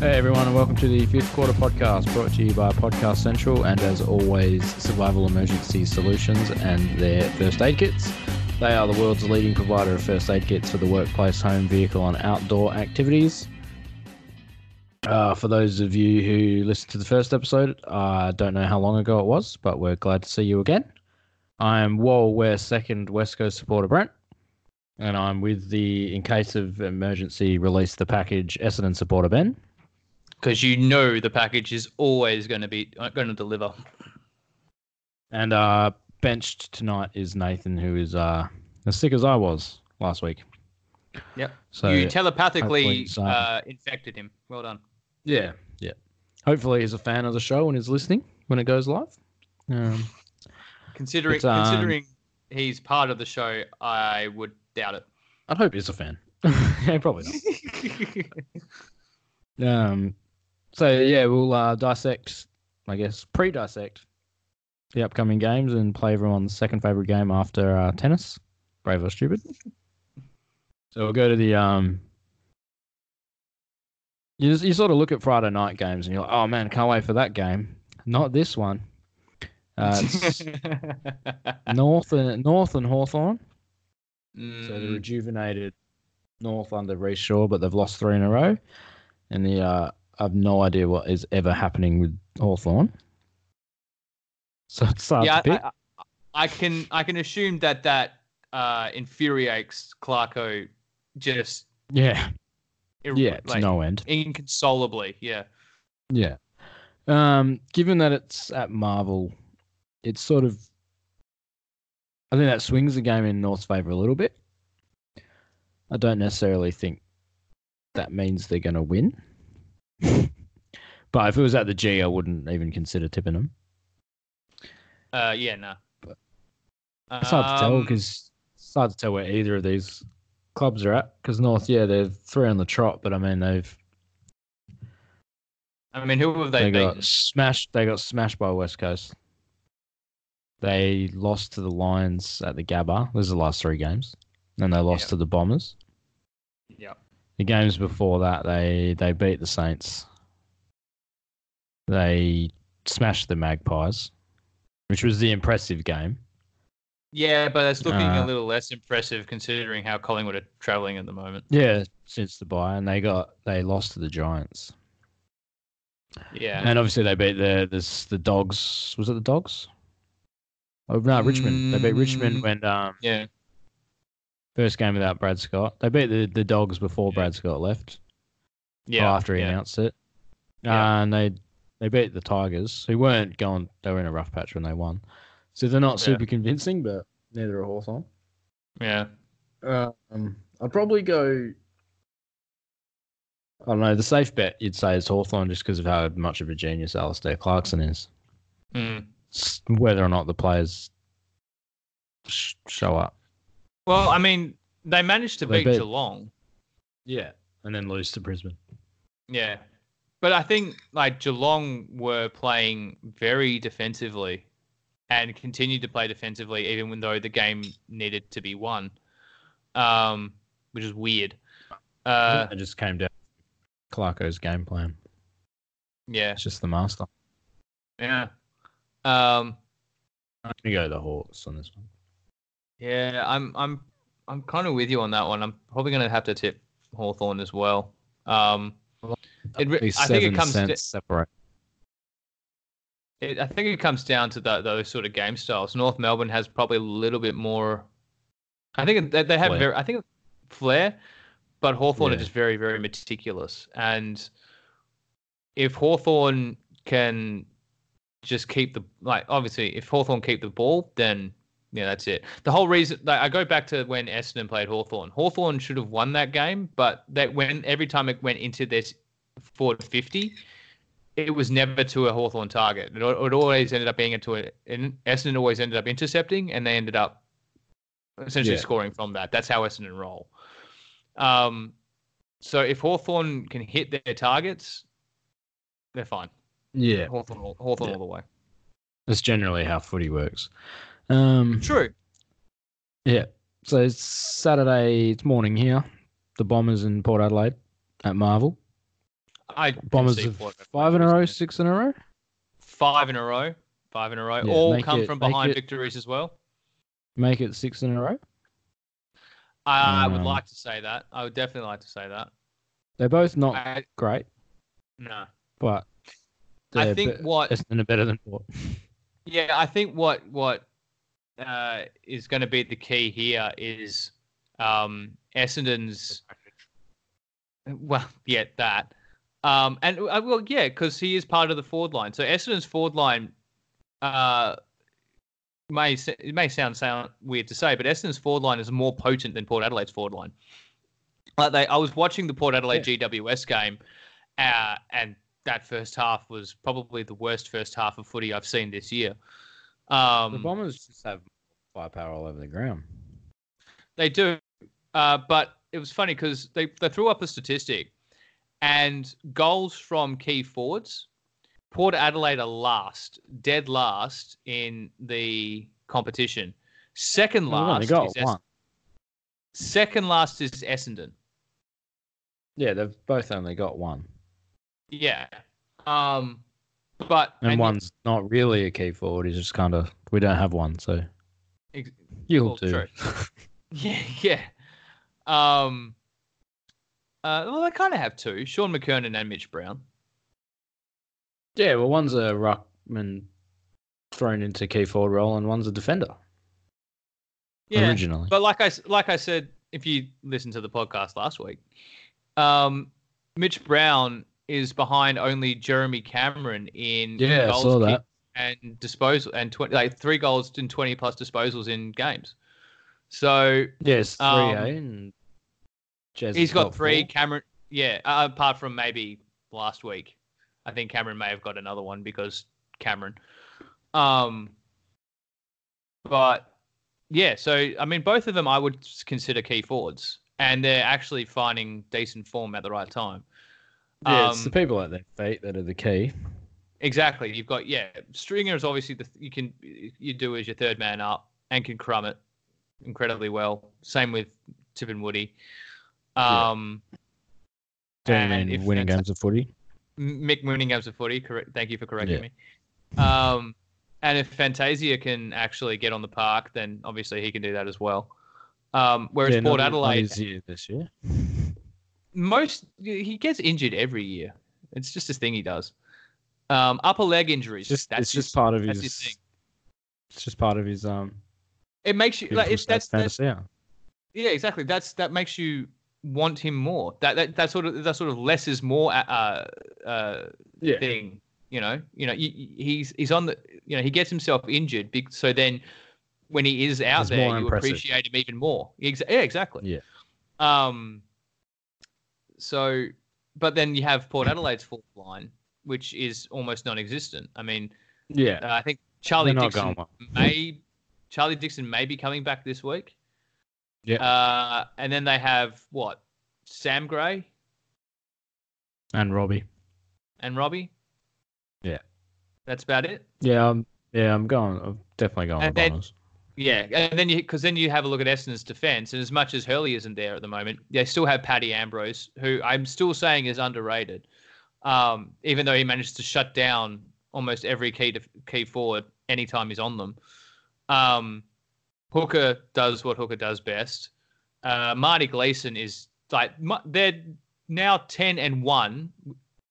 Hey everyone, and welcome to the fifth quarter podcast brought to you by Podcast Central and as always, Survival Emergency Solutions and their first aid kits. They are the world's leading provider of first aid kits for the workplace, home, vehicle, and outdoor activities. Uh, for those of you who listened to the first episode, I don't know how long ago it was, but we're glad to see you again. I'm Wall West second West Coast supporter Brent, and I'm with the in case of emergency release the package Essendon supporter Ben. Because you know the package is always going to be going to deliver. And uh, benched tonight is Nathan, who is uh, as sick as I was last week. Yep. So you telepathically uh, uh, infected him. Well done. yeah, yeah. Hopefully, he's a fan of the show and is listening when it goes live. Um, Considering But, um, considering he's part of the show, I would doubt it. I'd hope he's a fan. yeah, probably not. Um, so yeah, we'll uh, dissect, I guess, pre-dissect the upcoming games and play everyone's second favorite game after uh, tennis, brave or stupid. So we'll go to the um. You, just, you sort of look at Friday night games and you're like, oh man, can't wait for that game. Not this one. Uh, North and North and Hawthorn. So the Mm, rejuvenated North under Rhyce Shaw, but they've lost three in a row. And the uh, I have no idea what is ever happening with Hawthorn. So it's hard yeah, to pick. I, I, I can I can assume that that uh, infuriates Clarko just yeah, ir- yeah, to like, no end. inconsolably. Yeah. Yeah. Um, given that it's at Marvel, it's sort of. I think that swings the game in North's favour a little bit. I don't necessarily think that means they're going to win. but if it was at the G, I wouldn't even consider tipping them. Uh, yeah. No. But It's hard to tell Um, because it's hard to tell where either of these clubs are at. Because North, yeah, they're three on the trot, but I mean they've I mean, who have they, they beaten? got smashed. They got smashed by West Coast. They lost to the Lions at the Gabba. Those are the last three games, and they lost Yep. to the Bombers. Yeah. The games before that, they they beat the Saints. They smashed the Magpies, which was the impressive game. Yeah, but it's looking Uh, a little less impressive considering how Collingwood are traveling at the moment. Yeah, since the buy, and they got they lost to the Giants, Yeah. and obviously they beat the this the Dogs. Was it the Dogs? Oh no, Richmond. They beat Richmond Mm. when um yeah. First game without Brad Scott. They beat the, the Dogs before Yeah. Brad Scott left. Yeah. after he yeah. announced it. Yeah. and they they beat the Tigers, who weren't going. They were in a rough patch when they won. So they're not super convincing, but neither are Hawthorn. Yeah. Um, I'd probably go. I don't know. The safe bet you'd say is Hawthorn just because of how much of a genius Alistair Clarkson is. Mm. Whether or not the players sh- show up. Well, I mean, they managed to They beat beat- Geelong. Yeah, and then lose to Brisbane. Yeah. But I think like Geelong were playing very defensively and continued to play defensively even though the game needed to be won. Um, which is weird. Uh, it just came down. to Clarko's game plan. yeah. It's just the master. Yeah. Um, I'm gonna go the Hawks on this one. Yeah, I'm I'm I'm kind of with you on that one. I'm probably going to have to tip Hawthorn as well. Um, it, I think it comes to, separate. it, I think it comes down to the, those sort of game styles. North Melbourne has probably a little bit more. I think they, they have Flair. very. I think flair, but Hawthorn are just very very meticulous. And if Hawthorn can just keep the like, obviously, if Hawthorn keep the ball, then yeah, that's it. The whole reason like, I go back to when Essendon played Hawthorn. Hawthorn should have won that game, but that when every time it went into this forward fifty, it was never to a Hawthorn target. It, it always ended up being into. And Essendon always ended up intercepting, and they ended up essentially Yeah. scoring from that. That's how Essendon roll. Um, so if Hawthorn can hit their targets, they're fine. Yeah, Hawthorn, Hawthorn Yeah. all the way. that's generally how footy works. Um, True. yeah. So it's Saturday. It's morning here. The Bombers in Port Adelaide at Marvel. I Bombers concede of Port five in a row, six in a row. Five in a row. Five in a row. Yeah, All come it- from behind it- victories as well. Make it six in a row. I, I would Um, like to say that. I would definitely like to say that. They're both not I, great, no. but I think be- what Essendon better than Port. Yeah, I think what what uh, is going to be the key here is um, Essendon's. Well, yeah, that, um, and uh, well, yeah, because he is part of the forward line. So Essendon's forward line uh, may it may sound sound weird to say, but Essendon's forward line is more potent than Port Adelaide's forward line. Like they, I was watching the Port Adelaide GWS game, uh, and that first half was probably the worst first half of footy I've seen this year. The Um, Bombers just have firepower all over the ground. They do, uh, but it was funny because they, they threw up a statistic, and goals from key forwards, Port Adelaide are last, dead last in the competition. Second Well, they've only last, got is Es- one. second last is Essendon. Yeah, they've both only got one, Yeah, um, but and, and- one's not really a key forward. He's just kind of we don't have one, so Ex- you'll well, do. Yeah, yeah. Um, uh, well, they kind of have two: Shaun McKernan and Mitch Brown. yeah, well, one's a ruckman thrown into key forward role, and one's a defender Yeah, originally. But like I like I said, if you listen to the podcast last week, um, Mitch Brown is behind only Jeremy Cameron in yeah, goals saw that. and disposal and twenty like three goals and twenty plus disposals in games. So Yes, three Um, A and he's has got three. four. Cameron, yeah, uh, apart from maybe last week, I think Cameron may have got another one because Cameron. Um, but yeah, so I mean, both of them I would consider key forwards, and they're actually finding decent form at the right time. Yeah, it's the Um, people at their feet that are the key. Exactly. You've got yeah. Stringer is obviously the you can you do as your third man up and can crumb it incredibly well. Same with Tip and Woody. Yeah. Um, Doing and in if winning games of footy. Mick winning games of footy. Correct. Thank you for correcting Yeah. me. Um, and if Fantasia can actually get on the park, then obviously he can do that as well. Um, whereas yeah, Port Adelaide, this year. Most he gets injured every year. It's just this thing he does. Um, upper leg injuries. It's just, that's it's his- just part of his. his thing. It's just part of his um. It makes you like if that's, that's yeah. yeah exactly that's that makes you want him more. That that, that sort of that sort of less is more uh, uh, Yeah. thing. You know, you know, you, he's he's on the, you know, he gets himself injured, so then when he is out He's there, you impressive. appreciate him even more. Yeah, exactly. Yeah. Um. So, but then you have Port Adelaide's fourth line, which is almost non-existent. I mean, Yeah. uh, I think Charlie Dixon well. may Charlie Dixon may be coming back this week. Yeah. Uh, and then they have what Sam Gray And Robbie. and Robbie. Yeah. That's about it. Yeah. Um, yeah. I'm going. I'm definitely going And with then-. Yeah, and then you because then you have a look at Essendon's defense, and as much as Hurley isn't there at the moment, they still have Paddy Ambrose, who I'm still saying is underrated, um, even though he managed to shut down almost every key to, key forward anytime he's on them. Um, Hooker does what Hooker does best. Uh, Marty Gleeson is like they're now ten and one,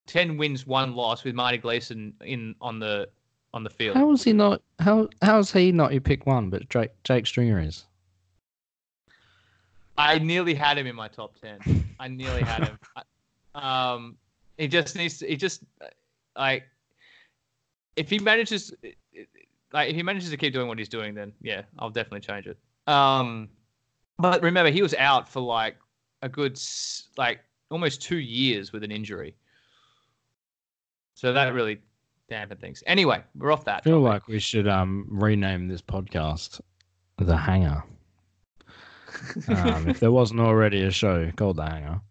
10 wins, one loss with Marty Gleeson in on the on the field. How is he not? How how is he not your pick one? But Jake Jake Stringer is. I nearly had him in my top ten. I nearly had him. I- um, he just needs to. He just like if he manages, like if he manages to keep doing what he's doing, then yeah, I'll definitely change it. Um, but remember, he was out for like a good like almost two years with an injury, so that really dampened things. Anyway, we're off that. I feel topic. like we should um rename this podcast the Hanger. Um, if there wasn't already a show called the Hanger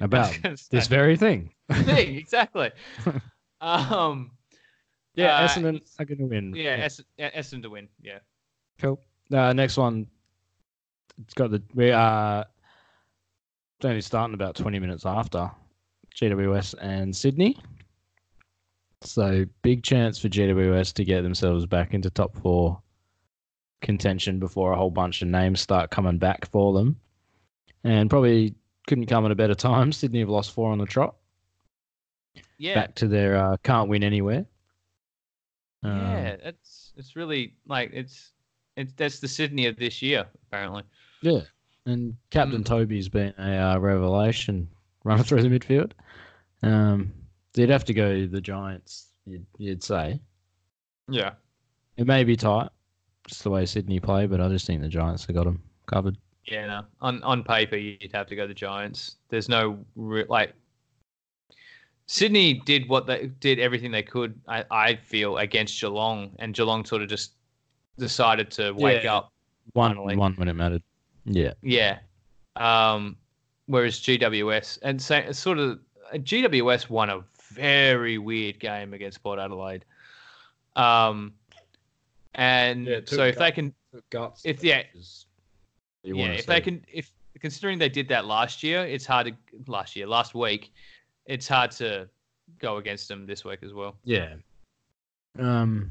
about this very thing. thing exactly. um, Yeah, Uh, Essendon are going to win. yeah, yeah, Essen to win. Yeah. Cool. Uh, next one. It's got the we are it's only starting about twenty minutes after GWS and Sydney. So big chance for GWS to get themselves back into top four contention before a whole bunch of names start coming back for them. And probably couldn't come at a better time. Sydney have lost four on the trot. Yeah, Back to their uh, can't win anywhere. Um, yeah. It's it's really like it's it's that's the Sydney of this year apparently. Yeah. And Captain Mm. Toby's been a uh, revelation running through the midfield. Um, they'd have to go the Giants, you'd, you'd say. Yeah. It may be tight, just the way Sydney play, but I just think the Giants have got them covered. Yeah, no. On on paper, you'd have to go the Giants. There's no re- like. Sydney did what they did everything they could. I, I feel against Geelong, and Geelong sort of just decided to wake Yeah. up. One, Finally. one when it mattered. Yeah. Yeah. Um, whereas GWS and sa- it's sort of GWS won a very weird game against Port Adelaide. Um, and Yeah, so if they can Guts. If- yeah. yeah, if they can, if considering they did that last year, it's hard to last year, last week, it's hard to go against them this week as well. Yeah. Um,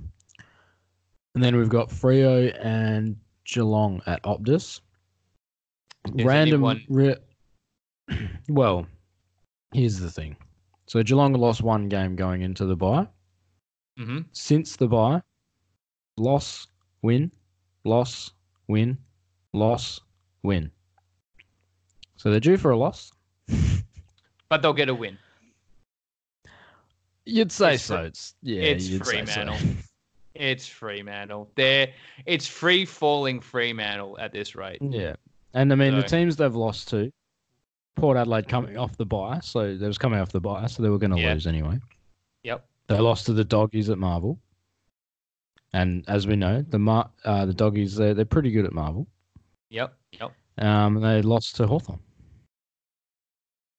and then we've got Freo and Geelong at Optus. Is Random. anyone- Re- well, here's the thing. So Geelong lost one game going into the bye. hmm Since the bye, loss, win, loss, win, loss, win. So they're due for a loss. But they'll get a win. You'd say It's so. It's yeah. it's say so. It's Fremantle. They're it's free falling Fremantle at this rate. Yeah, and I mean the teams they've lost to, Port Adelaide coming off the bye, so they was coming off the bye, so they were going to Yeah. lose anyway. Yep. They lost to the doggies at Marvel, and as we know, the Mar- uh, the doggies they're they're pretty good at Marvel. Yep. Yep. Um, and they lost to Hawthorn,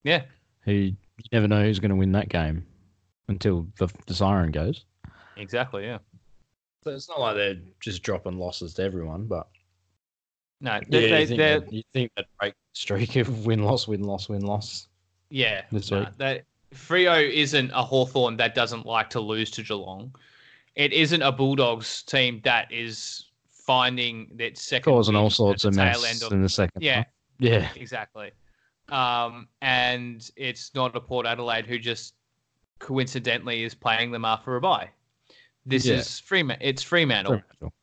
Yeah. who you never know who's going to win that game until the the siren goes. Exactly. Yeah. So it's not like they're just dropping losses to everyone, but No. They, they, you, think they're they'd- you think that break streak of win loss win loss win loss. yeah. this no, week. that Freo isn't a Hawthorn that doesn't like to lose to Geelong. It isn't a Bulldogs team that is finding that second Causing all sorts of tail mess end of in the second. yeah. yeah. Exactly. Um, and it's not a Port Adelaide who just coincidentally is playing them after a bye. This Yeah. is Fremantle. It's Fremantle. Fremantle.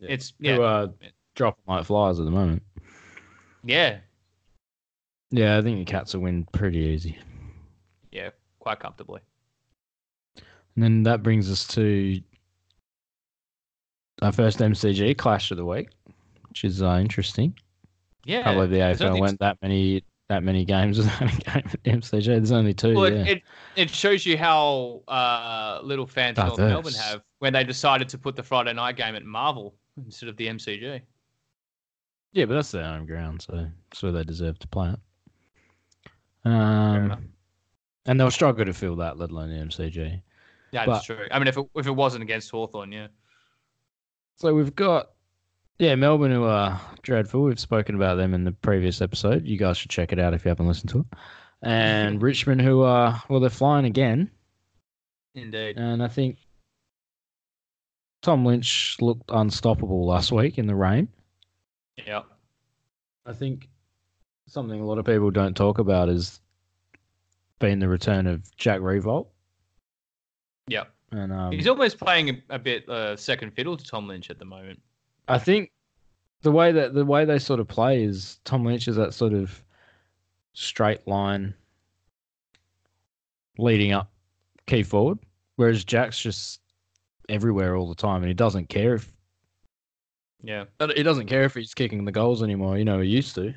Yeah. It's yeah, Who are dropping like flies at the moment. yeah, Yeah, I think the Cats will win pretty easy. yeah, quite comfortably. And then that brings us to our first MCG clash of the week, which is uh, interesting. Yeah, Can't the AFL went that many that many games without a game at the MCG. There's only two. Well, yeah. it, it it shows you how uh, little fans North Melbourne have when they decided to put the Friday night game at Marvel instead of the MCG. Yeah, but that's their home ground, so where they deserve to play it. Um, and they'll struggle to fill that, let alone the MCG. Yeah, But- that's true. I mean, if it, if it wasn't against Hawthorn, yeah. So we've got, yeah, Melbourne who are dreadful. We've spoken about them in the previous episode. You guys should check it out if you haven't listened to it. And Richmond who are, well, they're flying again. Indeed. And I think Tom Lynch looked unstoppable last week in the rain. Yeah. I think something a lot of people don't talk about is been the return of Jack Riewoldt. Yeah. And um, He's almost playing a, a bit uh, second fiddle to Tom Lynch at the moment. I think the way that the way they sort of play is Tom Lynch is that sort of straight line leading up key forward, whereas Jack's just everywhere all the time, and he doesn't care if Yeah. But he doesn't care if he's kicking the goals anymore. You know, he used to.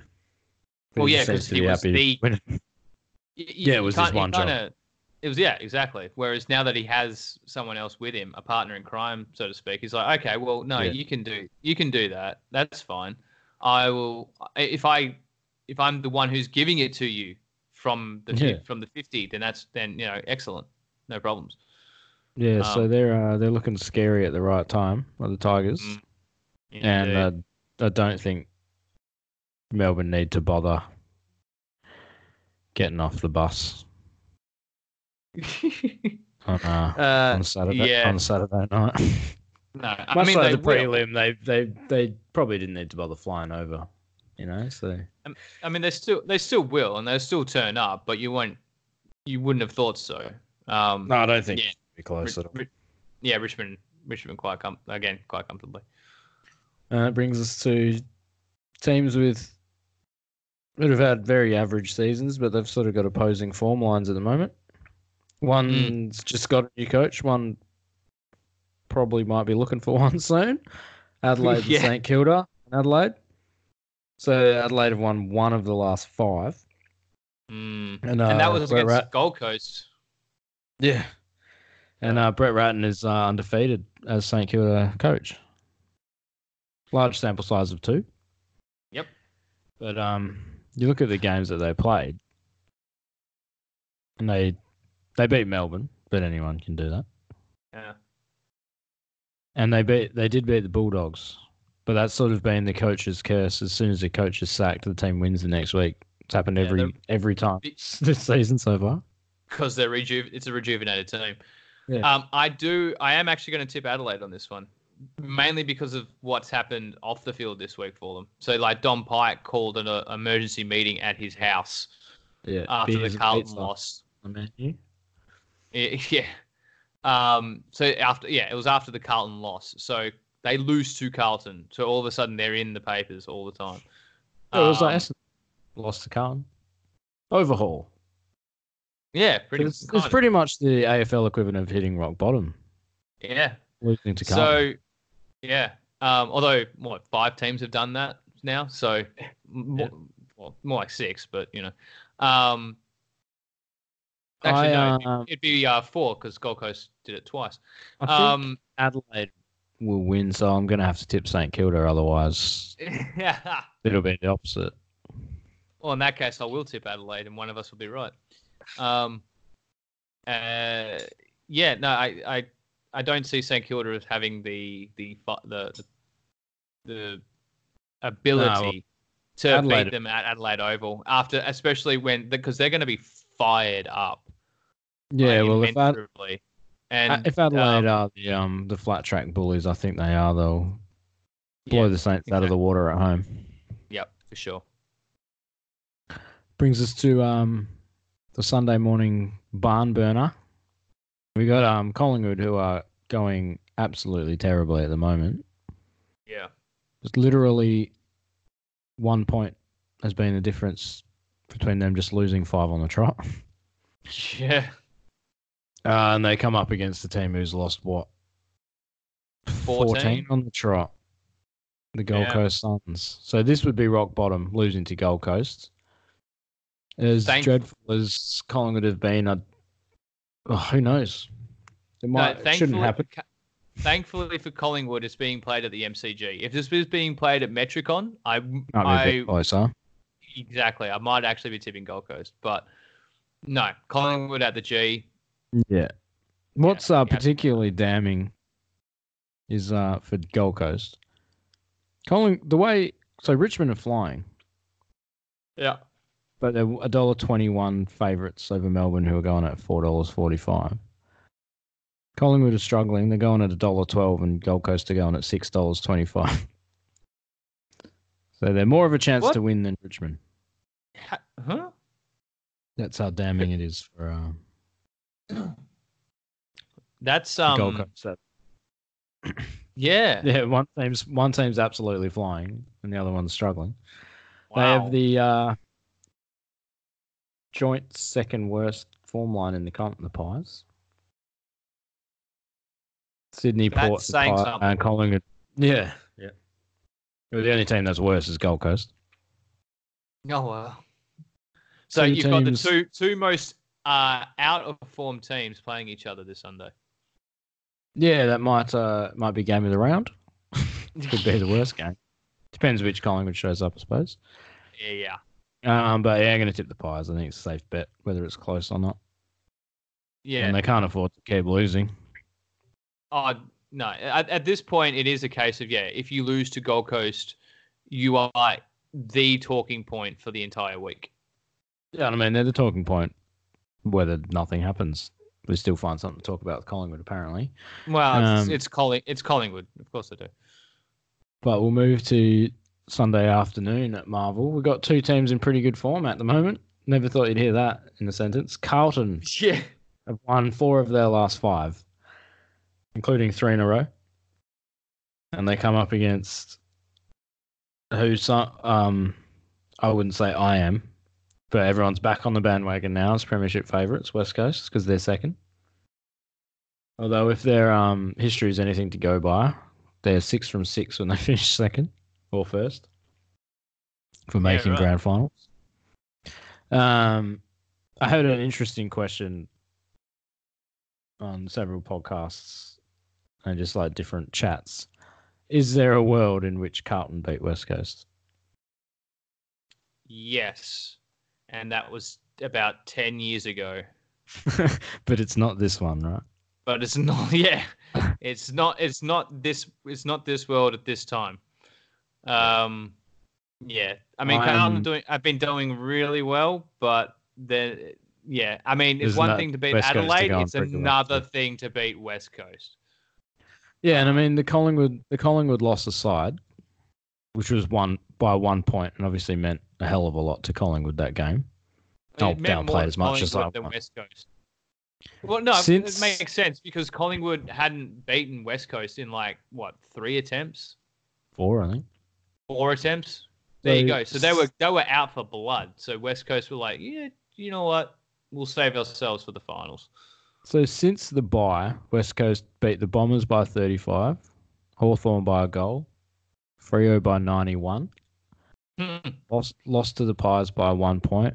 But Well, he yeah, just seems 'cause to he be was happy the- winning. Y- y- Yeah, it was his one job. kinda- It was yeah, exactly. Whereas now that he has someone else with him, a partner in crime, so to speak, he's like, okay, well, no, Yeah. you can do you can do that. That's fine. I will if I if I'm the one who's giving it to you from the Yeah. from the fifty, then that's then you know excellent, no problems. Yeah, so Um, they're uh, they're looking scary at the right time, are the Tigers, And uh, I don't think Melbourne need to bother getting off the bus on, uh, uh, on Saturday yeah. on Saturday night. no, I Much mean like they the prelim, they they they probably didn't need to bother flying over. You know, so I mean, they still they still will, and they'll still turn up, but you won't. You wouldn't have thought so. Um, no, I don't think Yeah. be close Rich- at all. Ri- yeah, Richmond, Richmond quite com- again quite comfortably. Uh, it brings us to teams with that have had very average seasons, but they've sort of got opposing form lines at the moment. One's just got a new coach. One probably might be looking for one soon. Adelaide Yeah. and St Kilda. Adelaide. So Adelaide have won one of the last five, Mm. and, uh, and that was Brett against Rat- Gold Coast. yeah, and uh, Brett Ratten is uh, undefeated as St Kilda coach. Large sample size of two. Yep. But um, you look at the games that they played, and they they beat Melbourne, but anyone can do that. Yeah. And they beat they did beat the Bulldogs, but that's sort of been the coach's curse. As soon as the coach is sacked, the team wins the next week. It's happened Yeah, every they're- every time this season so far. because they're reju- it's a rejuvenated team. Yeah. Um, I do. I am actually going to tip Adelaide on this one, mainly because of what's happened off the field this week for them. So, like Don Pyke called an uh, emergency meeting at his house Yeah, after the Carlton loss. on the menu. Yeah. yeah. Um. So after, yeah, it was after the Carlton loss. So they lose to Carlton. So all of a sudden they're in the papers all the time. Oh, it was like Um, Essendon lost to Carlton. Overhaul. yeah, pretty. It's, it's pretty much the AFL equivalent of hitting rock bottom, Yeah. losing to Carlton. So, yeah. Um, although what five teams have done that now, so more, well, more like six, but you know, um, actually I, no, um, it'd be uh, four because Gold Coast did it twice. Um, Adelaide will win, so I'm going to have to tip St Kilda. Otherwise, yeah. it'll be the opposite. Well, in that case, I will tip Adelaide, and one of us will be right. Um, uh, yeah, no, I, I, I don't see St Kilda as having the the the the, the ability to Adelaide- beat them at Adelaide Oval after, especially when because they're going to be fired up. Yeah, like, well, if, Ad- and if Adelaide um, are the um the flat track bullies, I think they are. They'll blow yeah, the Saints out of the water at home. Yep, for sure. Brings us to um the Sunday morning barn burner. We got um Collingwood who are going absolutely terribly at the moment. Yeah, Just literally one point has been the difference between them just losing five on the trot. yeah. Uh, and they come up against the team who's lost what? 14? on the trot. The Gold Yeah. Coast Suns. So this would be rock bottom, losing to Gold Coast. As Thank- dreadful as Collingwood have been, I, oh, who knows? It might, it shouldn't happen. Thankfully for Collingwood, it's being played at the MCG. If this was being played at Metricon, I, Might be a I bit closer. exactly, I might actually be tipping Gold Coast, but no, Collingwood at the G. Yeah. What's uh, particularly damning is uh, for Gold Coast. Colling the way so Richmond are flying, Yeah, but they're a dollar twenty one favourites over Melbourne, who are going at four dollars forty five. Collingwood are struggling; they're going at a dollar twelve, and Gold Coast are going at six dollars twenty five. So they're more of a chance What? to win than Richmond. Huh? That's how damning it is for uh, That's the Gold um, Coast. Yeah. Yeah, one team's one team's absolutely flying, and the other one's struggling. They have the uh, joint second worst form line in the comp, the Pies. Sydney, That's Port, the saying Pies, something. and Collingwood. Yeah, yeah. Well, the only team that's worse is Gold Coast. Oh well. So Two you've got the two two most uh, out of form teams playing each other this Sunday. Yeah, that might uh, might be game of the round. Could be the worst game. Depends which Collingwood shows up, I suppose. Yeah, yeah. Um, but yeah, I'm going to tip the Pies. I think it's a safe bet, whether it's close or not. Yeah. And they can't afford to keep losing. Oh no! At, at this point, it is a case of yeah. If you lose to Gold Coast, you are like the talking point for the entire week. Yeah, I mean they're the talking point, whether nothing happens. we still find something to talk about with Collingwood apparently. Well, it's, Um, it's Colling, it's Collingwood, of course they do. But we'll move to Sunday afternoon at Marvel. We've got two teams in pretty good form at the moment. Never thought you'd hear that in a sentence. Carlton Yeah. have won four of their last five, including three in a row. And they come up against who um I wouldn't say I am, but everyone's back on the bandwagon now as premiership favourites, West Coast, because they're second. Although if their um history is anything to go by, they're six from six when they finish second or first for making right. grand finals. Um, I heard an interesting question on several podcasts and just like different chats. Is there a world in which Carlton beat West Coast? Yes. And that was about 10 years ago. but it's not this one, right? But it's not yeah. It's not it's not this it's not this world at this time. Um yeah. I mean I Carlton am- doing I've been doing really well, but then yeah, I mean it's There's one thing to beat West Coast to Adelaide, it's pretty well, another thing to beat West Coast. Yeah, and I mean the Collingwood the Collingwood loss aside, which was one by one point and obviously meant a hell of a lot to Collingwood that game. I mean, it downplayed as much as I than want. West Coast. Well, no, Since- it makes sense because Collingwood hadn't beaten West Coast in like what three attempts, Four, I think. Four attempts. There you go. So they were they were out for blood. So West Coast were like, yeah, you know what, we'll save ourselves for the finals. So since the bye, West Coast beat the Bombers by 35, Hawthorn by a goal, Freo by 91, Hmm. lost lost to the Pies by one point,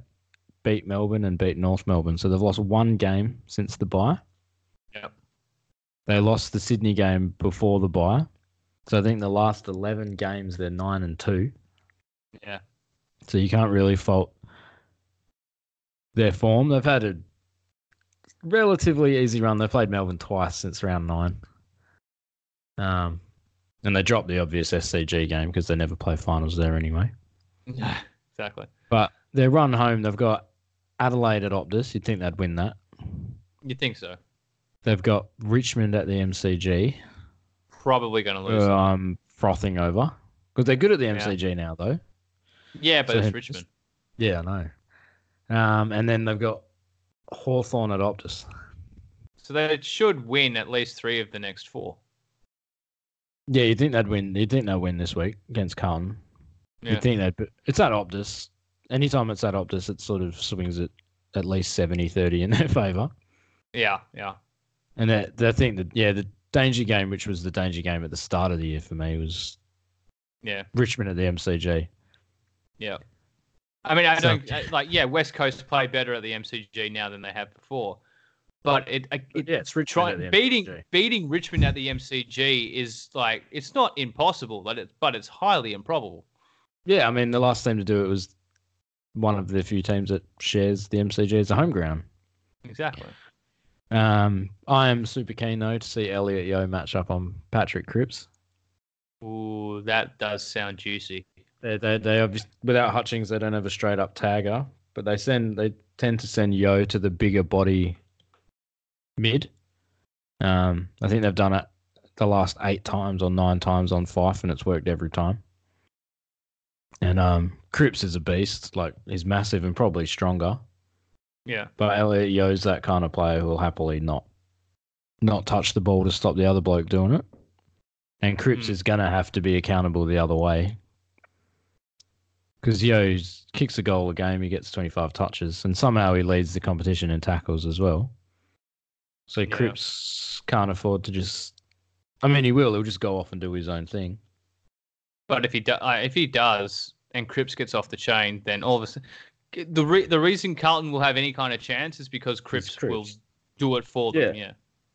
beat Melbourne and beat North Melbourne. So they've lost one game since the bye. Yep. They lost the Sydney game before the bye. So I think the last 11 games they're 9 and 2. Yeah. So you can't really fault their form. They've had a relatively easy run. They've played Melbourne twice since round 9. Um and they dropped the obvious SCG game because they never play finals there anyway. Yeah, exactly. But their run home, they've got Adelaide at Optus. You'd think they'd win that. You'd think so? They've got Richmond at the MCG. Probably going to lose. I'm frothing over because they're good at the MCG now, though. yeah, but so it's Richmond. Yeah, I know. Um, and then they've got Hawthorn at Optus. So they should win at least three of the next four. Yeah, you think they'd win? You think they'll win this week against Carlton? Yeah. You think they'd? It's at Optus. Anytime it's at Optus, it sort of swings it at least 70-30 in their favour. Yeah, yeah. And that I think that yeah, the danger game, which was the danger game at the start of the year for me, was Yeah. Richmond at the MCG. Yeah. I mean, I So- don't I- like. Yeah, West Coast play better at the MCG now than they have before, but it, it yeah, it's Richmond try, at the beating MCG. beating Richmond at the MCG is like it's not impossible, but it's but it's highly improbable. Yeah, I mean the last team to do it was one of the few teams that shares the MCG as a home ground. Exactly. Um, I am super keen though to see Elliot Yeo match up on Patrick Cripps. Ooh, that does sound juicy. They they they obviously without Hutchings they don't have a straight up tagger, but they send they tend to send Yeo to the bigger body mid. Um, I think they've done it the last eight times or nine times on Fyfe, and it's worked every time. And um, Cripps is a beast. Like he's massive and probably stronger. Yeah. But Elliot Yeo's that kind of player who will happily not not touch the ball to stop the other bloke doing it. And Cripps Mm. is gonna have to be accountable the other way. Because Yeo kicks a goal a game, he gets twenty five touches, and somehow he leads the competition in tackles as well. So Yeah. Cripps can't afford to just I mean he will, he'll just go off and do his own thing. But if he do, uh, if he does, and Cripps gets off the chain, then all of a sudden, the re- the reason Carlton will have any kind of chance is because Cripps, will do it for them. Yeah. Yeah.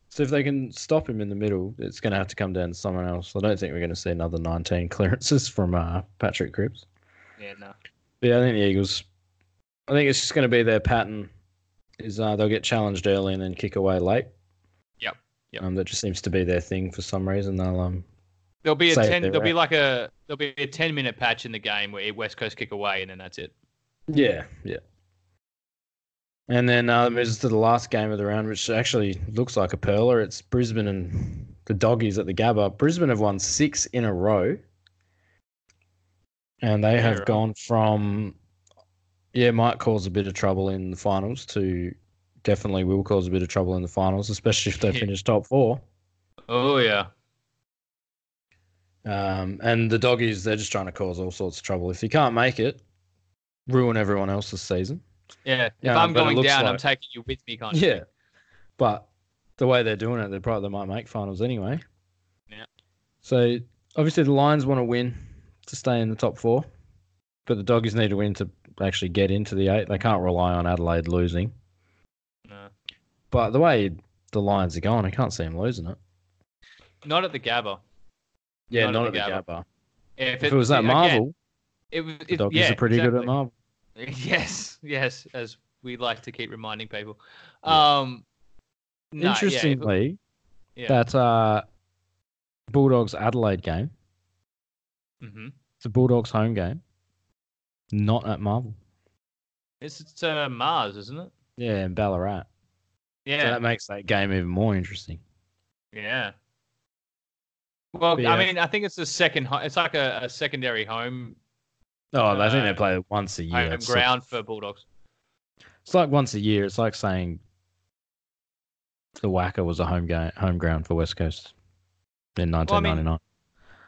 So if they can stop him in the middle, it's going to have to come down to someone else. I don't think we're going to see another 19 clearances from uh, Patrick Cripps. Yeah. No. But yeah, I think the Eagles. I think it's just going to be their pattern. Is uh, they'll get challenged early and then kick away late. Yep, yep. Um, that just seems to be their thing for some reason. They'll um. There'll be a ten. There'll be like a there'll be a ten minute patch in the game where West Coast kick away, and then that's it. Yeah, yeah. And then uh, moves to the last game of the round, which actually looks like a perler. It's Brisbane and the doggies at the Gabba. Brisbane have won six in a row, and they have Yeah. gone from yeah, might cause a bit of trouble in the finals to definitely will cause a bit of trouble in the finals, especially if they Yeah. finish top four. Oh yeah. Um, and the doggies, they're just trying to cause all sorts of trouble. If you can't make it, ruin everyone else's season. Yeah. If Yeah, I'm going down, I'm taking you with me, kind of. Yeah, but the way they're doing it, they probably they might make finals anyway. Yeah. So obviously the Lions want to win to stay in the top four, but the doggies need to win to actually get into the eight. They can't rely on Adelaide losing. No. But the way the Lions are going, I can't see them losing it. Not at the Gabba. Yeah, Not not, at at the the Gabba. If, If it was at again, Marvel, it was. the It, doggies yeah, are pretty good at. Marvel. Yes, yes, as we like to keep reminding people. Yeah. Um, yeah, it- Interestingly, yeah. that uh, Bulldogs Adelaide game, Mm-hmm. it's a Bulldogs home game, not at Marvel. It's, it's uh, Mars, isn't it? Yeah, in Ballarat. So Yeah, that makes that game even more interesting. yeah. Well, But I mean, I think it's a second. It's like a, a secondary home Oh, I think they Uh, play once a year. home ground like, for Bulldogs. it's like once a year. It's like saying the WACA was a home game, home ground for West Coast in Well, I mean, 1999.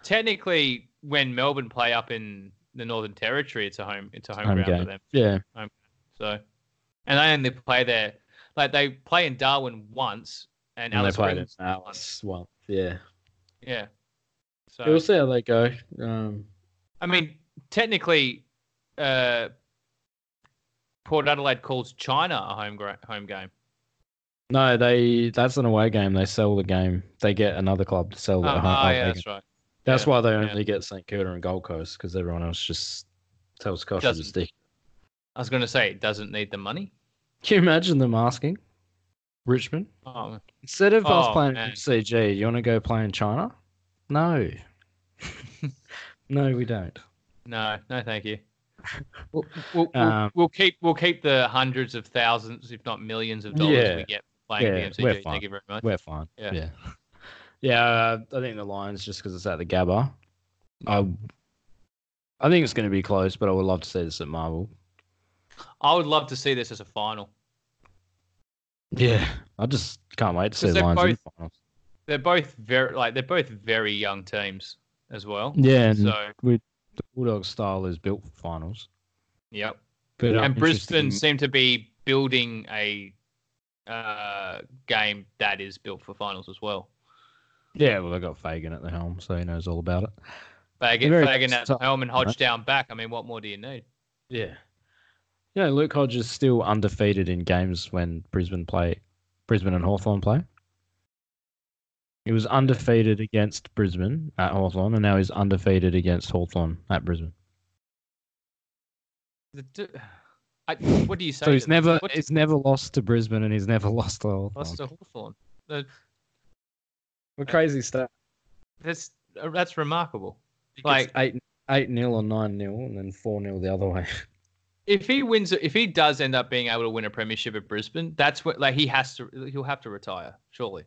Technically, when Melbourne play up in the Northern Territory, it's a home. It's a home, home ground game. for them. Yeah, So, and they only play there. Like they play in Darwin once, and, and they Alice played it Springs in Alice. Well, yeah. Yeah. So We'll see how they go. Um, I mean, technically, uh, Port Adelaide calls China a home gra- home game. no, they that's an away game. They sell the game. They get another club to sell Oh, the home. oh, away yeah, game. that's right. That's yeah, why they yeah. only get St Kilda and Gold Coast because everyone else just tells Costa to stick. I was going to say it doesn't need the money. Can you imagine them asking Richmond Oh, instead of us Oh, playing man. CG? You want to go play in China? No, no, we don't. No, no, thank you. We'll, we'll, we'll, Um, we'll keep we'll keep the hundreds of thousands, if not millions of dollars Yeah. we get playing Yeah, the we're MCG. fine. Thank you very much. We're fine. Yeah. Yeah, yeah. uh, I think the Lions just because it's at the Gabba. I, I think it's going to be close, but I would love to see this at Marvel. I would love to see this as a final. Yeah, I just can't wait to see the they're Lions in the finals. They're both very like they're both very young teams as well. Yeah, and So the Bulldog style is built for finals. yep. But I'm and Brisbane seem to be building a uh, game that is built for finals as well. yeah, well, they've got Fagan at the helm, so he knows all about it. Fagan, Fagan at tough, home and right? Hodge down back. I mean, what more do you need? Yeah. You know, Luke Hodge is still undefeated in games when Brisbane play Brisbane and Hawthorn play. He was undefeated against Brisbane at Hawthorn, and now he's undefeated against Hawthorn at Brisbane. The d- I, what do you say? So he's to- never what's- he's never lost to Brisbane, and he's never lost to Hawthorn. What's the Hawthorn? The, What crazy stuff. that's uh, that's remarkable. Like Like- eight eight nil or nine nil, and then four nil the other way. If he wins, if he does end up being able to win a premiership at Brisbane, that's what like he has to. He'll have to retire, surely.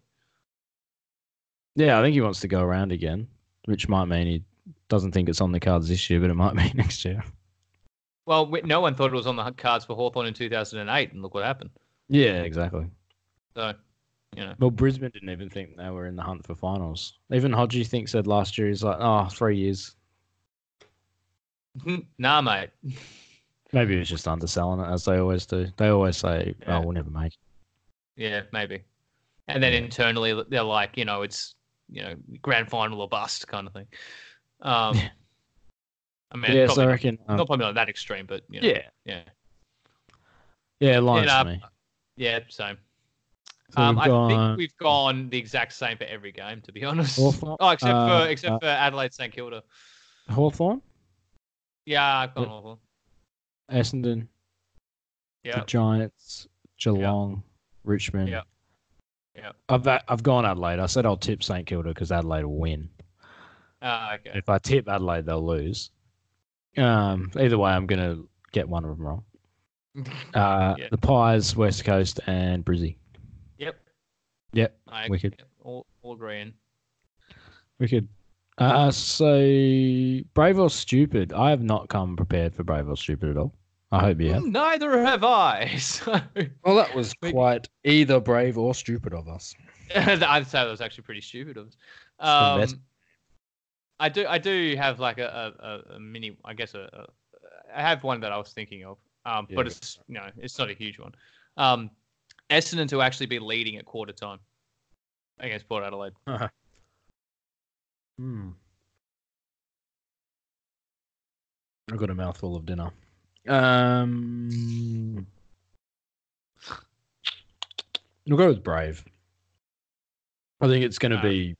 Yeah, I think he wants to go around again, which might mean he doesn't think it's on the cards this year, but it might be next year. Well, we- no one thought it was on the cards for Hawthorn in 2008, and look what happened. Yeah, exactly. So, you know, Well, Brisbane didn't even think they were in the hunt for finals. Even Hodgie thinks said last year he's like, oh, three years. nah, mate. Maybe he was just underselling it as they always do. They always say, oh, Yeah. oh, we'll never make it. Yeah, maybe. And then Yeah. internally, they're like, you know, it's you know, grand final or bust kind of thing. Um, Yeah. I mean, yeah, probably so I not, reckon. um, not probably not that extreme, but you know, yeah. yeah, Yeah, Lions Yeah, for me. yeah, same. So um, I gone think we've gone the exact same for every game, to be honest. Hawthorn- Oh, except uh, for except uh, for Adelaide St Kilda. Hawthorn, Yeah, I've gone Hawthorn. Essendon, Yeah, the Giants, Geelong, Richmond. Yeah. Yeah. I've I've gone Adelaide. I said I'll tip St Kilda because Adelaide will win. Ah, okay. If I tip Adelaide, they'll lose. Um, either way, I'm gonna get one of them wrong. Uh, Yeah. The Pies, West Coast, and Brizzy. Yep. Yep. I, Wicked. Yep, all, all agreeing. Wicked. Uh, so brave or stupid? I have not come prepared for brave or stupid at all. I hope you have. Neither have I. So Well, that was quite either brave or stupid of us. I'd say that was actually pretty stupid of us. Um, I do, I do have like a, a, a- a mini. I guess a, a. I have one that I was thinking of, um, Yeah, but it's you know, it's not a huge one. Um, Essendon to actually be leading at quarter time against Port Adelaide. Hmm. I've got a mouthful of dinner. Um, we'll go with brave. I think it's going to be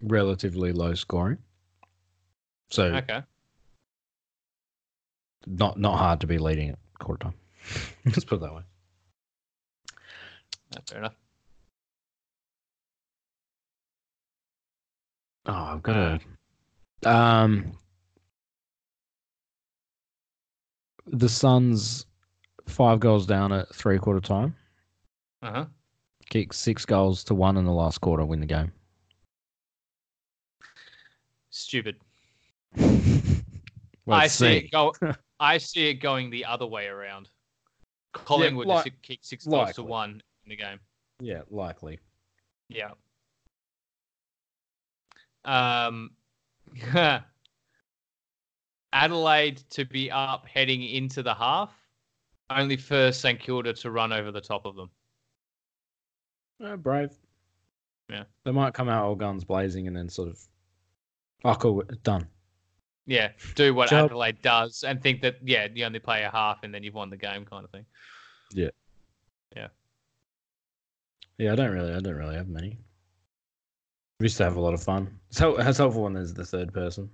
relatively low scoring. So Okay. not not hard to be leading at quarter time. Let's put it that way. Fair enough. Oh, I've got to. Um, the Suns five goals down at three quarter time. Uh huh. Kick six goals to one in the last quarter, win the game. Stupid. I see see. it go. I see it going the other way around. Collingwood like- to kick six goals to one in the game. Yeah, likely. Yeah. Um, Adelaide to be up heading into the half, only for St Kilda to run over the top of them. Uh, brave. Yeah. They might come out all guns blazing and then sort of. Oh, cool. Done. Yeah, do what Job. Adelaide does and think that yeah, you only play a half and then you've won the game kind of thing. Yeah, Yeah. Yeah, I don't really. I don't really have many. We used to have a lot of fun. So it's helpful when there's the third person.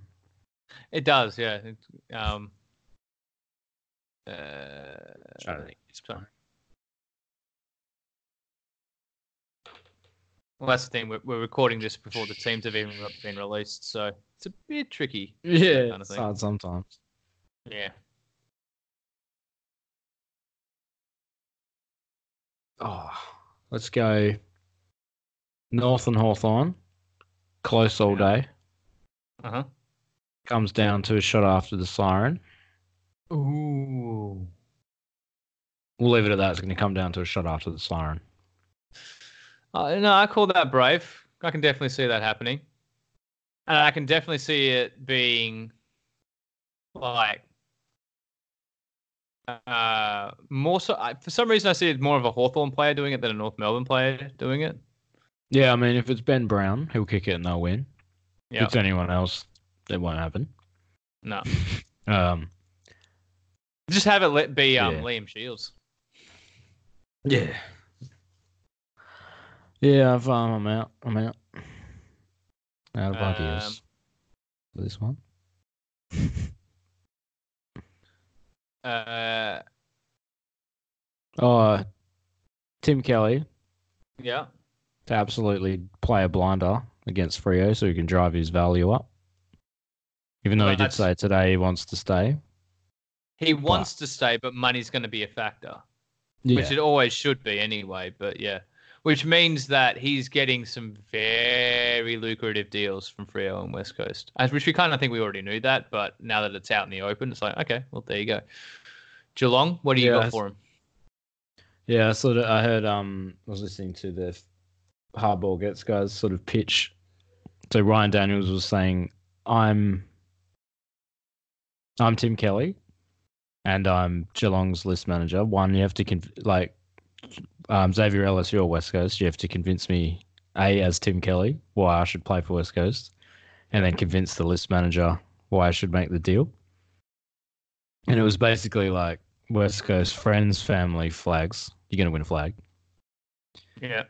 It does, yeah. It, um, uh, to think. It's so- well, that's the thing. We're, we're recording this before the teams have even been released, so it's a bit tricky. Yeah, kind of it's hard sometimes. Yeah. Oh, let's go. North and Hawthorn. Close all day. Uh huh. Comes down to a shot after the siren. Ooh. We'll leave it at that. It's going to come down to a shot after the siren. Uh, no, I call that brave. I can definitely see that happening, and I can definitely see it being like uh more so. I, for some reason, I see it more of a Hawthorn player doing it than a North Melbourne player doing it. Yeah, I mean, if it's Ben Brown, he'll kick it and they'll win. Yeah. If it's anyone else, it won't happen. No. Um, Just have it let be um Yeah. Liam Shiels. yeah. Yeah, I've, um, I'm out. I'm out. Out of Um, ideas. For this one. Uh, Oh, Tim Kelly yeah. to absolutely play a blinder against Freo so he can drive his value up. Even though Well, he did say today he wants to stay. He wants to stay, but money's going to be a factor, Yeah. which it always should be anyway. But yeah, which means that he's getting some very lucrative deals from Freo and West Coast, which we kind of think we already knew that, but now that it's out in the open, it's like okay, well there you go. Geelong, what do you Yeah, got for him? Yeah, sort of. I heard. Um, I was listening to the hardball gets guys sort of pitch. So Ryan Daniels was saying, "I'm, I'm Tim Kelly, and I'm Geelong's list manager. One, you have to conv- like, um, Xavier Ellis, you're West Coast. You have to convince me, a as Tim Kelly, why I should play for West Coast, and then convince the list manager why I should make the deal. And it was basically like West Coast friends, family, flags. You're gonna win a flag. Yeah,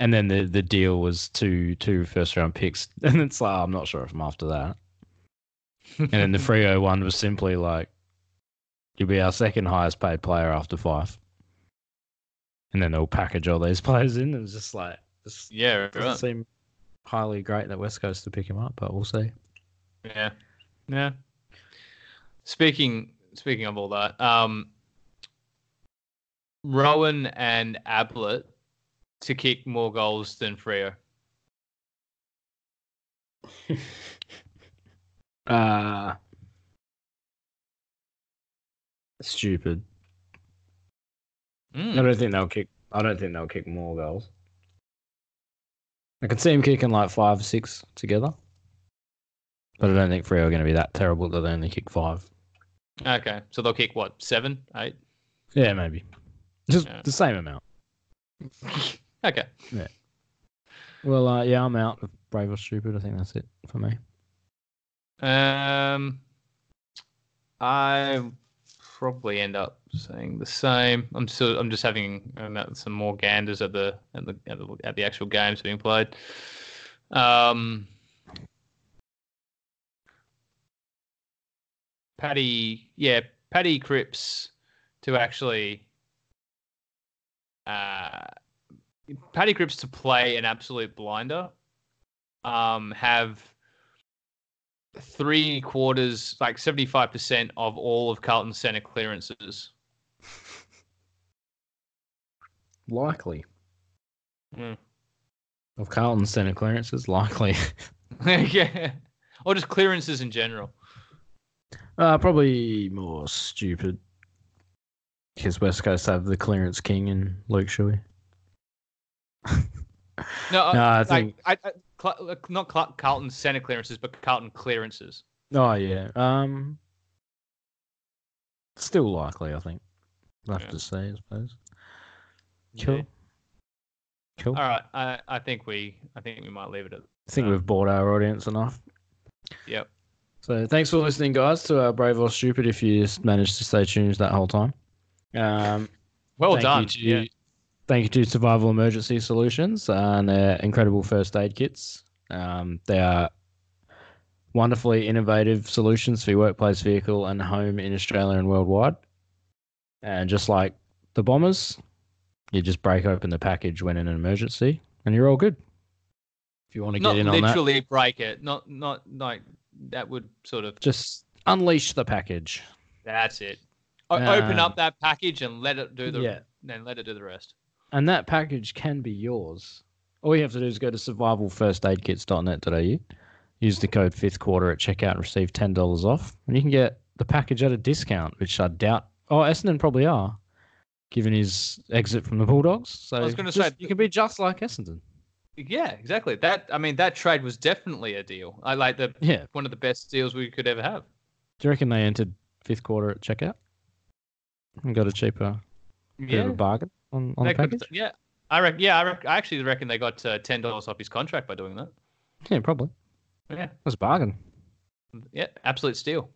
And then the the deal was two two first round picks, and it's like I'm not sure if I'm after that. And then the Freo one was simply like, you'll be our second highest paid player after Fyfe. And then they'll package all these players in. It was just like this yeah, doesn't right. seem highly great that West Coast to pick him up, but we'll see. Yeah, yeah. Speaking speaking of all that, um, Rohan and Ablett to kick more goals than Freo. Uh stupid. I Mm. don't think they'll kick. I don't think they'll kick more goals. I can see him kicking like five or six together, but I don't think Freo are going to be that terrible that they only kick five. Okay, so they'll kick what seven, eight? Yeah, maybe just Yeah. the same amount. Okay. Yeah. Well, uh, yeah, I'm out of brave or stupid. I think that's it for me. Um, I probably end up saying the same. I'm still. I'm just having um, some more ganders at the at the at the, at the actual games being played. Um, Paddy, yeah, Paddy Cripps to actually. Uh, Paddy Cripps to play an absolute blinder. Um, have three quarters, like 75% of all of Carlton's center clearances. Likely Mm. of Carlton's centre clearances. Likely, yeah. Or just clearances in general. uh, probably more stupid because West Coast have the clearance king in Luke Shuey. No, No, I I think- I, Cl- uh, not Cl- Carlton's center clearances, but Carlton clearances. Oh yeah. Um, still likely, I think. Have Yeah. to say, I suppose. Cool. Yeah. Cool. All right, I, I think we I think we might leave it at. I think um, we've bored our audience enough. Yep. So thanks for listening, guys, to our Brave or Stupid. If you just managed to stay tuned that whole time. Um, Well done. You to, yeah. Thank you to Survival Emergency Solutions and their incredible first aid kits. Um, they are wonderfully innovative solutions for your workplace vehicle and home in Australia and worldwide. And just like the bombers, you just break open the package when in an emergency, and you're all good. If you want to Not get in on that, literally break it. Not not like that would sort of. just unleash the package. That's it. O- open Um, up that package and let it do the. Yeah. Then let it do the rest. And that package can be yours. All you have to do is go to survivalfirstaidkits.net.au, use the code fifth quarter at checkout and receive ten dollars off. And you can get the package at a discount, which I doubt oh Essendon probably are, given his exit from the Bulldogs. So I was gonna say- you can be just like Essendon. Yeah, exactly. That I mean, that trade was definitely a deal. I like the Yeah. one of the best deals we could ever have. Do you reckon they entered fifth quarter at checkout? And got a cheaper bit of a bargain on, on they the could- package? yeah. I reckon. Yeah, I, rec- I actually reckon they got uh, ten dollars off his contract by doing that. Yeah, probably. Yeah, That's a bargain. yeah, absolute steal.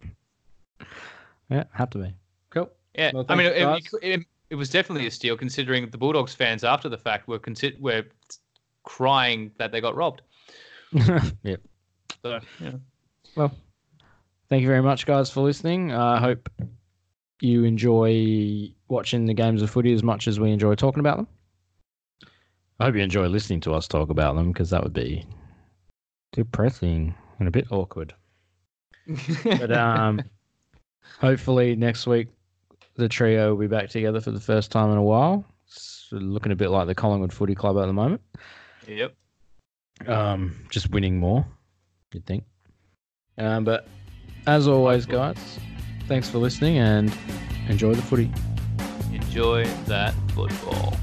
Yeah, had to be. Cool. Yeah, Well, I mean, thanks, it, it, it was definitely a steal considering the Bulldogs fans after the fact were consi- were crying that they got robbed. yep. So yeah. Well, thank you very much, guys, for listening. I hope you enjoy watching the games of footy as much as we enjoy talking about them. I hope you enjoy listening to us talk about them because that would be depressing and a bit awkward. But um, hopefully next week the trio will be back together for the first time in a while. It's looking a bit like the Collingwood Footy Club at the moment. yep. Um, just winning more, you'd think. Um, but as always, guys, thanks for listening and enjoy the footy. Enjoy that football.